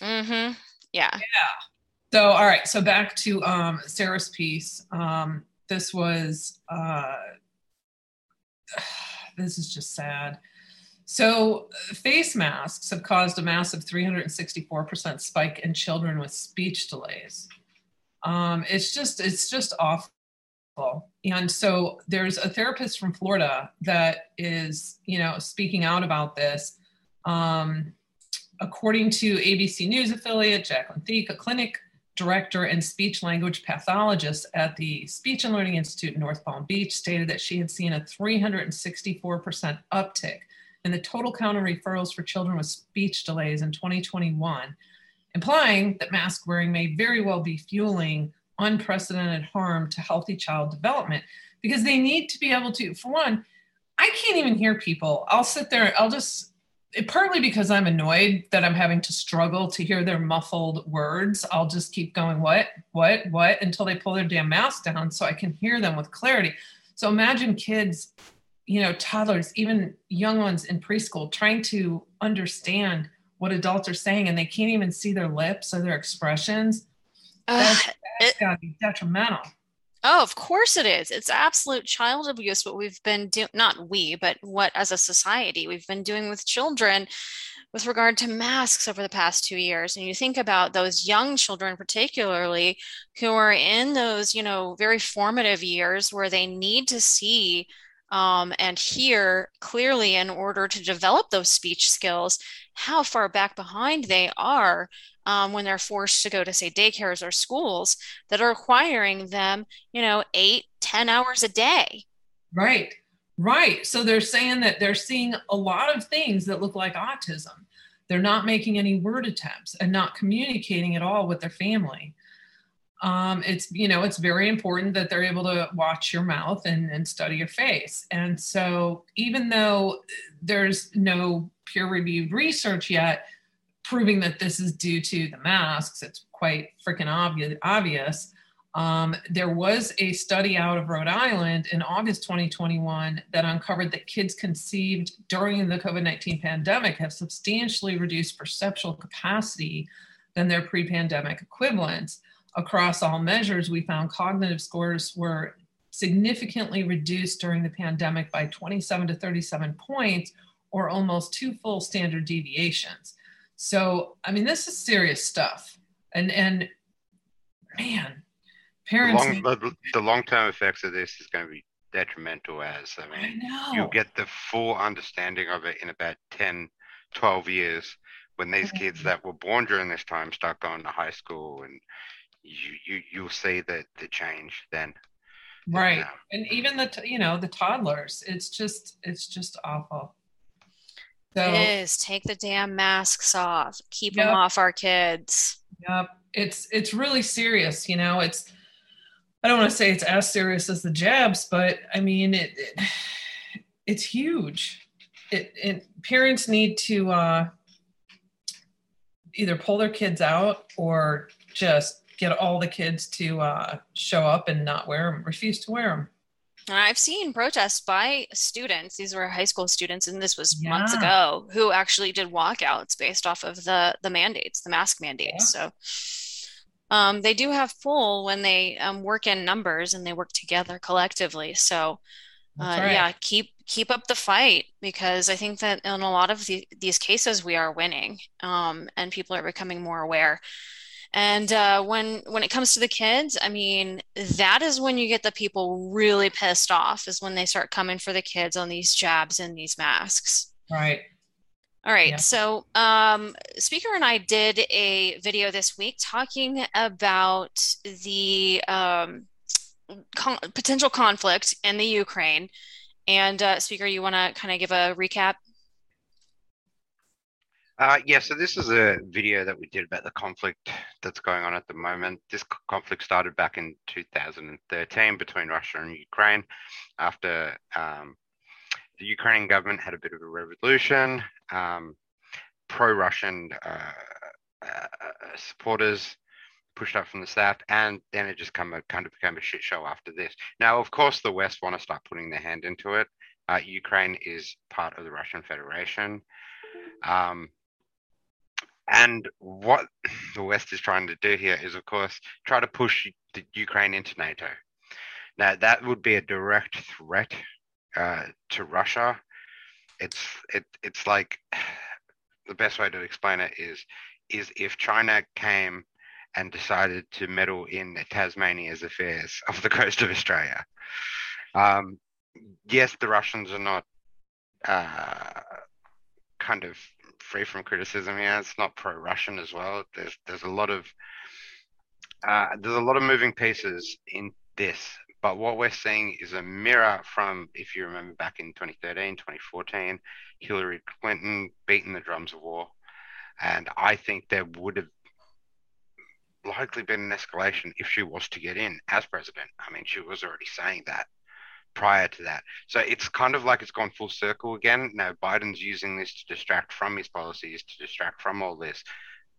Mm-hmm. Yeah. Yeah. So, all right. So back to um, Sarah's piece. Um, this was, uh, this is just sad. So, face masks have caused a massive 364% spike in children with speech delays. Um, it's just, it's just awful. And so, there's a therapist from Florida that is, you know, speaking out about this. Um, According to ABC News affiliate Jacqueline Thieck, a clinic director and speech language pathologist at the Speech and Learning Institute in North Palm Beach, stated that she had seen a 364% uptick in the total count of referrals for children with speech delays in 2021, implying that mask wearing may very well be fueling unprecedented harm to healthy child development because they need to be able to, for one, I can't even hear people. I'll sit there, I'll just partly because I'm annoyed that I'm having to struggle to hear their muffled words, I'll just keep going, what, what, what, until they pull their damn mask down so I can hear them with clarity. So imagine kids, you know, toddlers, even young ones in preschool trying to understand what adults are saying and they can't even see their lips or their expressions. That's, uh, that's got to be detrimental. Oh, of course it is. It's absolute child abuse. What we've been doing, not we, but what as a society we've been doing with children with regard to masks over the past two years. And you think about those young children, particularly who are in those, you know, very formative years where they need to see um, and here, clearly in order to develop those speech skills, how far back behind they are um, when they're forced to go to say daycares or schools that are requiring them you know eight ten hours a day. Right. Right. So they're saying that they're seeing a lot of things that look like autism. They're not making any word attempts and not communicating at all with their family um, it's you know it's very important that they're able to watch your mouth and, and study your face and so even though there's no peer reviewed research yet proving that this is due to the masks. It's quite freaking obvious. obvious. Um, there was a study out of Rhode Island in August 2021 that uncovered that kids conceived during the COVID 19 pandemic have substantially reduced perceptual capacity than their pre pandemic equivalents. Across all measures, we found cognitive scores were significantly reduced during the pandemic by 27 to 37 points, or almost two full standard deviations. So, I mean, this is serious stuff. And, and man, parents. The long, the long-term effects of this is going to be detrimental as, I mean, I you'll get the full understanding of it in about 10, 12 years when these kids that were born during this time start going to high school and you, you you'll see the, the change then right and even the you know the toddlers it's just it's just awful so, it is. Take the damn masks off. Keep yep. them off our kids. Yep. It's it's really serious. You know, it's I don't want to say it's as serious as the jabs, but I mean it, it it's huge. It, it parents need to uh, either pull their kids out or just get all the kids to uh, show up and not wear them, refuse to wear them. I've seen protests by students. These were high school students, and this was yeah. months ago, who actually did walkouts based off of the the mandates, the mask mandates. Yeah. So um, they do have pull when they um, work in numbers and they work together collectively. So uh, right. yeah, keep keep up the fight because I think that in a lot of the, these cases we are winning, um, and people are becoming more aware. And uh, when when it comes to the kids, I mean, that is when you get the people really pissed off. Is when they start coming for the kids on these jabs and these masks. Right. All right. Yeah. So, um, Speaker and I did a video this week talking about the um, con- potential conflict in the Ukraine. And, uh, Speaker, you want to kind of give a recap? Uh, yeah, so this is a video that we did about the conflict that's going on at the moment. This conflict started back in 2013 between Russia and Ukraine after um, the Ukrainian government had a bit of a revolution. Um, Pro Russian uh, uh, supporters pushed up from the south, and then it just kind of, kind of became a shit show after this. Now, of course, the West want to start putting their hand into it. Uh, Ukraine is part of the Russian Federation. Um, and what the West is trying to do here is, of course, try to push the Ukraine into NATO. Now, that would be a direct threat uh, to Russia. It's it it's like the best way to explain it is is if China came and decided to meddle in Tasmania's affairs off the coast of Australia. Um, yes, the Russians are not uh, kind of free from criticism. Yeah, it's not pro-Russian as well. There's there's a lot of uh, there's a lot of moving pieces in this, But what we're seeing is a mirror from, if you remember back in 2013, 2014, Hillary Clinton beating the drums of war. And I think there would have likely been an escalation if she was to get in as president. I mean, she was already saying that prior to that. So it's kind of like it's gone full circle again. Now Biden's using this to distract from his policies, to distract from all this.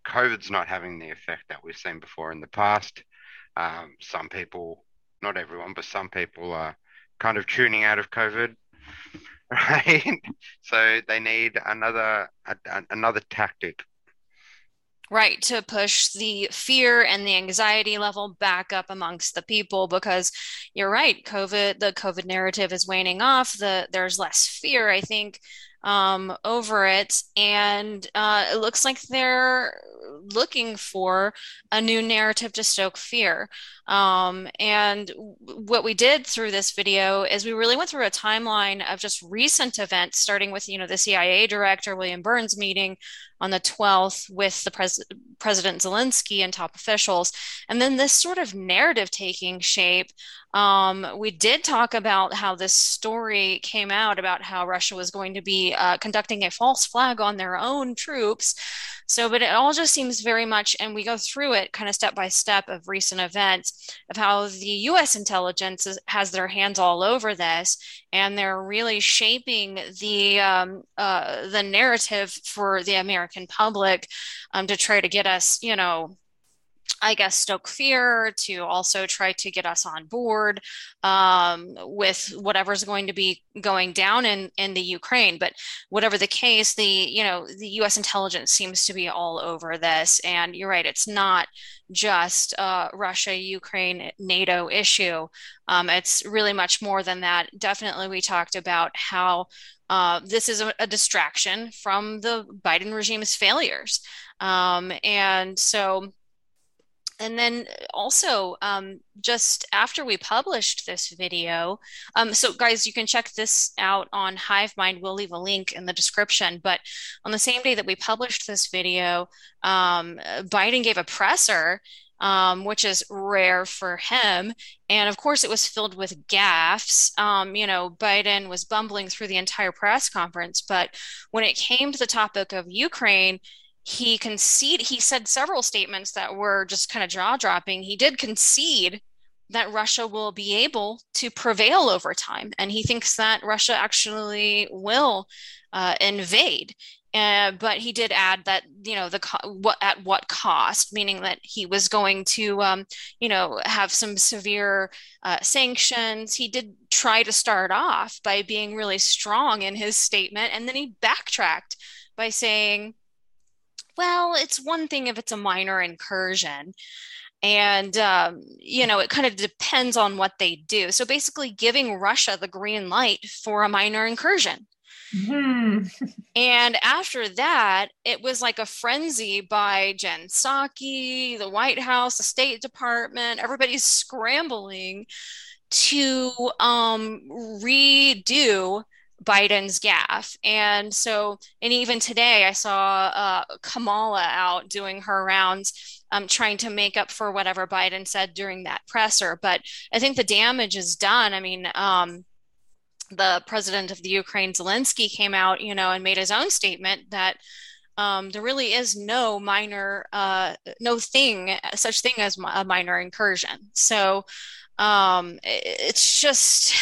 COVID's not having the effect that we've seen before in the past. Um, some people, not everyone, but some people are kind of tuning out of COVID, right? so they need another a, another tactic Right, to push the fear and the anxiety level back up amongst the people because you're right, COVID, the COVID narrative is waning off. The there's less fear, I think, um, over it. And uh, it looks like they're looking for a new narrative to stoke fear. Um, and what we did through this video is we really went through a timeline of just recent events, starting with you know the CIA director William Burns meeting on the 12th with the pres- President Zelensky and top officials, and then this sort of narrative taking shape um, we did talk about how this story came out about how Russia was going to be uh, conducting a false flag on their own troops. So, but it all just seems very much, and we go through it kind of step by step of recent events of how the US intelligence is, has their hands all over this, and they're really shaping the, um, uh, the narrative for the American public um, to try to get us, you know, I guess, stoke fear, to also try to get us on board um, with whatever's going to be going down in, in the Ukraine. But whatever the case, the you know the U.S. intelligence seems to be all over this. And you're right, it's not just Russia, Ukraine, NATO issue. Um, it's really much more than that. Definitely, we talked about how uh, this is a, a, distraction from the Biden regime's failures. Um, and so and then also um, just after we published this video um, so guys you can check this out on hivemind we'll leave a link in the description but on the same day that we published this video um, biden gave a presser um, which is rare for him. And of course, it was filled with gaffes. Um, you know, Biden was bumbling through the entire press conference. But when it came to the topic of Ukraine, he conceded he said several statements that were just kind of jaw-dropping. He did concede that russia will be able to prevail over time and he thinks that russia actually will uh, invade. Uh, but he did add that you know the what at what cost meaning that he was going to um, you know have some severe uh, sanctions. He did try to start off by being really strong in his statement and then he backtracked by saying well, it's one thing if it's a minor incursion. And, um, you know, it kind of depends on what they do. So basically, giving Russia the green light for a minor incursion. Mm-hmm. and after that, it was like a frenzy by Jen Psaki, the White House, the State Department. Everybody's scrambling to um, redo Biden's gaffe. And so, and even today, I saw uh, Kamala out doing her rounds, um, trying to make up for whatever Biden said during that presser. But I think the damage is done. I mean, um, the president of the Ukraine, Zelensky, came out, you know, and made his own statement that um, there really is no minor, uh, no thing, such thing as a minor incursion. So um, it's just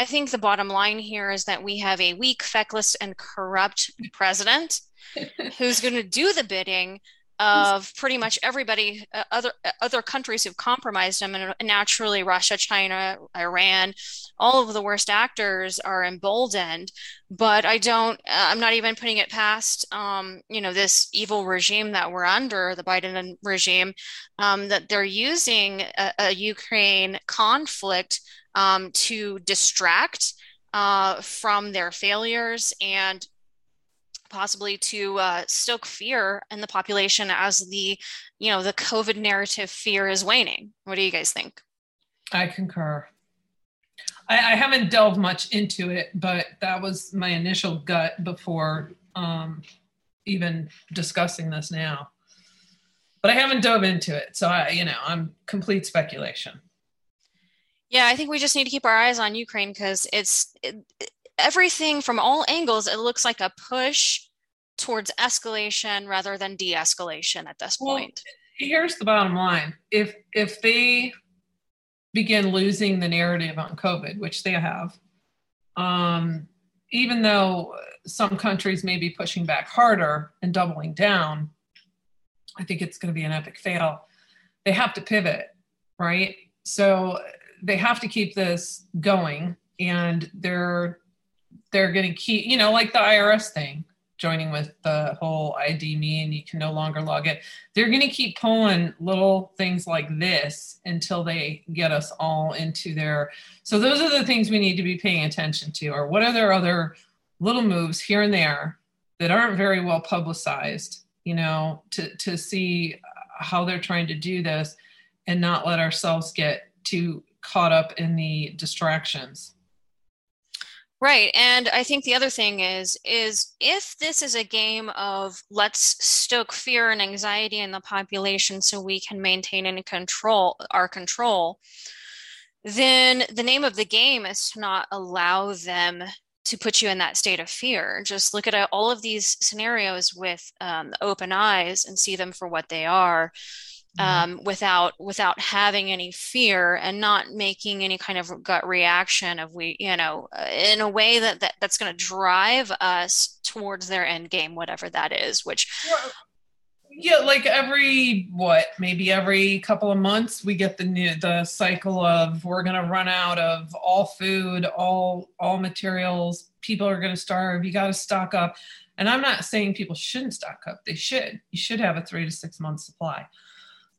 I think the bottom line here is that we have a weak, feckless, and corrupt president who's going to do the bidding of pretty much everybody, uh, other uh, other countries who've compromised him, and naturally Russia, China, Iran, all of the worst actors are emboldened. But I don't. Uh, I'm not even putting it past, um, you know, this evil regime that we're under, the Biden regime, um, that they're using a, a Ukraine conflict um, to distract uh, from their failures and possibly to uh, stoke fear in the population as the you know the covid narrative fear is waning. What do you guys think? I concur. I, I haven't delved much into it but that was my initial gut before um, even discussing this now. But i haven't dove into it so i you know i'm complete speculation Yeah, I think we just need to keep our eyes on Ukraine because it's it, everything from all angles. It looks like a push towards escalation rather than de-escalation at this well, point. Here's the bottom line: if if they begin losing the narrative on COVID, which they have, um, even though some countries may be pushing back harder and doubling down, I think it's going to be an epic fail. They have to pivot, right? So they have to keep this going, and they're they're going to keep, you know, like the IRS thing, joining with the whole ID.me and you can no longer log it. They're going to keep pulling little things like this until they get us all into their. So those are the things we need to be paying attention to. Or what are their other little moves here and there that aren't very well publicized? You know, to to see how they're trying to do this and not let ourselves get too caught up in the distractions. Right. And I think the other thing is is if this is a game of let's stoke fear and anxiety in the population so we can maintain and control our control, then the name of the game is to not allow them to put you in that state of fear. Just look at all of these scenarios with um, open eyes and see them for what they are mm-hmm. um, without without having any fear and not making any kind of gut reaction of we you know uh, in a way that, that that's going to drive us towards their end game whatever that is which well, yeah like every what maybe every couple of months we get the new the cycle of we're going to run out of all food all all materials people are going to starve you got to stock up. And i'm not saying people shouldn't stock up they should. You should have a three to six month supply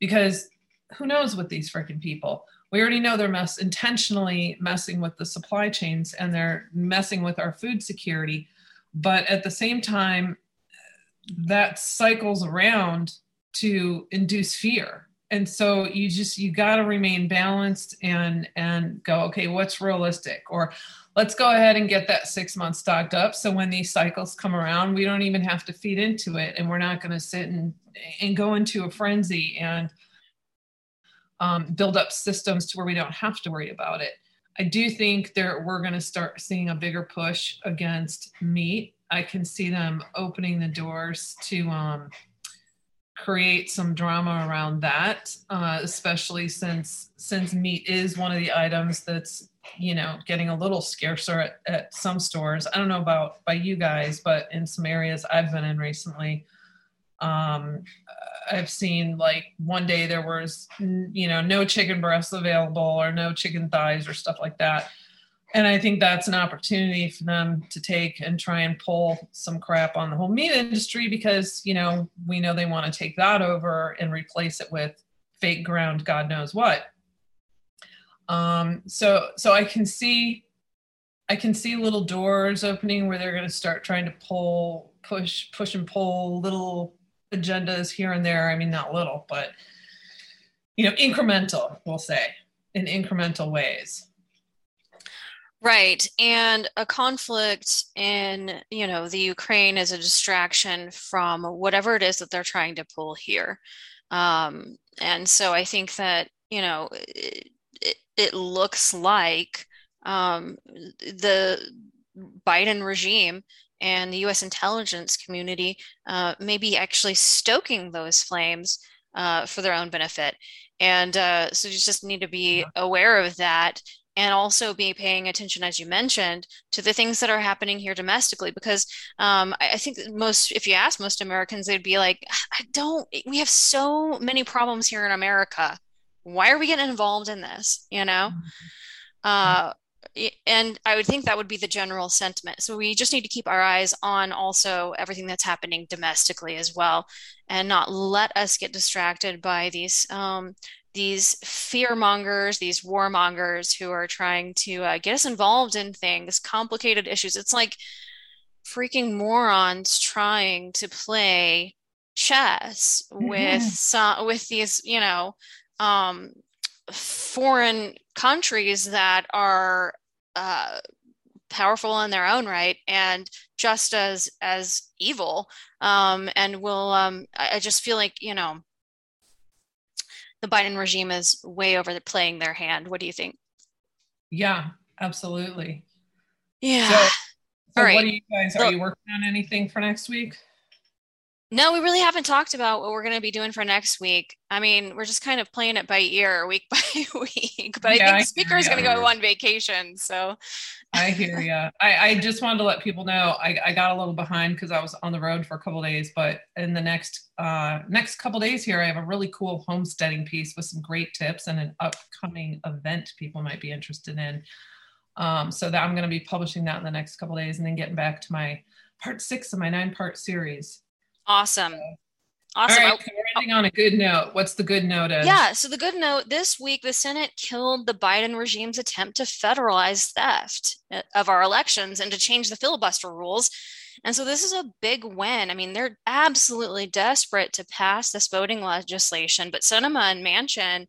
because who knows with these freaking people? We already know they're mess intentionally messing with the supply chains and they're messing with our food security but at the same time that cycles around to induce fear and so you just you got to remain balanced and and go okay what's realistic? Or let's go ahead and get that six months stocked up. So when these cycles come around we don't even have to feed into it and we're not going to sit and and go into a frenzy and um, build up systems to where we don't have to worry about it. I do think there we're going to start seeing a bigger push against meat. I can see them opening the doors to um, create some drama around that, uh, especially since since meat is one of the items that's you know getting a little scarcer at, at some stores. I don't know about by you guys, but in some areas I've been in recently, um, I've seen like one day there was you know no chicken breasts available or no chicken thighs or stuff like that and I think that's an opportunity for them to take and try and pull some crap on the whole meat industry because you know we know they want to take that over and replace it with fake ground God knows what. Um, so so I can see I can see little doors opening where they're going to start trying to pull push push and pull little agendas here and there. I mean not little, but you know incremental we'll say in incremental ways. Right. And a conflict in, you know, the Ukraine is a distraction from whatever it is that they're trying to pull here. Um, and so I think that, you know, it, it, it looks like um, the Biden regime and the US intelligence community uh, may be actually stoking those flames uh, for their own benefit. And uh, so you just need to be aware of that and also be paying attention, as you mentioned, to the things that are happening here domestically. Because um, I, I, think most, if you ask most Americans, they'd be like, I don't, we have so many problems here in America. Why are we getting involved in this? You know? Mm-hmm. Uh, and I would think that would be the general sentiment. So we just need to keep our eyes on also everything that's happening domestically as well, and not let us get distracted by these um, these fear mongers, these warmongers who are trying to uh, get us involved in things, complicated issues. It's like freaking morons trying to play chess mm-hmm. with some with these, you know, um, foreign countries that are uh, powerful in their own right and just as as evil. Um, and will um, I, I just feel like you know the Biden regime is way over playing their hand. What do you think? Yeah, absolutely. Yeah. So, so All right. what are you guys? Are you working on anything for next week? No, we really haven't talked about what we're going to be doing for next week. I mean, we're just kind of playing it by ear, week by week. But Yeah, I think hear Speaker is going to go on vacation. So, I hear you. I, I just wanted to let people know I, I got a little behind because I was on the road for a couple days, but in the next uh, next couple days here, I have a really cool homesteading piece with some great tips and an upcoming event people might be interested in. Um, so that I'm going to be publishing that in the next couple days, and then getting back to my part six of my nine part series. awesome. All Awesome. right, so we're ending on a good note. What's the good note? Ed? Yeah, so the good note this week, the Senate killed the Biden regime's attempt to federalize theft uh, of our elections and to change the filibuster rules. And so this is a big win. I mean, they're absolutely desperate to pass this voting legislation, but Sinema and Manchin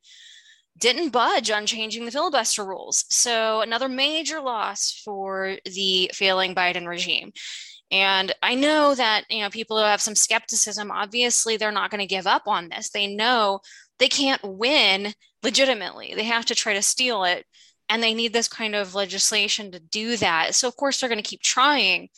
didn't budge on changing the filibuster rules. So another major loss for the failing Biden regime. And I know that, you know, people who have some skepticism, obviously they're not going to give up on this. They know they can't win legitimately. They have to try to steal it. And they need this kind of legislation to do that. So, of course, they're going to keep trying.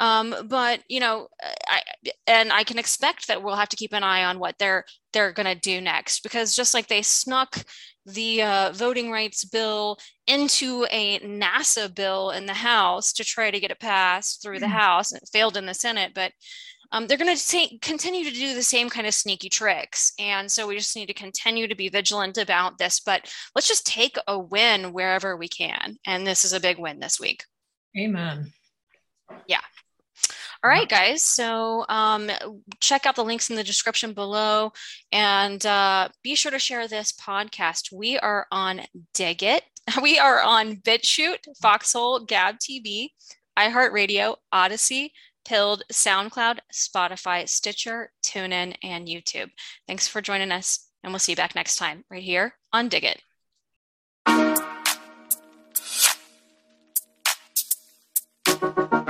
Um, but you know, I and I can expect that we'll have to keep an eye on what they're they're going to do next because just like they snuck the uh, voting rights bill into a NASA bill in the House to try to get it passed through the Mhm. House, and it failed in the Senate, but um, they're going to continue to do the same kind of sneaky tricks. And so we just need to continue to be vigilant about this. But let's just take a win wherever we can. And this is a big win this week. Amen. All right, guys. So um, check out the links in the description below and uh, be sure to share this podcast. We are on Dig It. We are on BitChute, Foxhole, Gab TV, iHeartRadio, Odysee, Pilled, SoundCloud, Spotify, Stitcher, TuneIn, and YouTube. Thanks for joining us, and we'll see you back next time right here on Dig It. Thank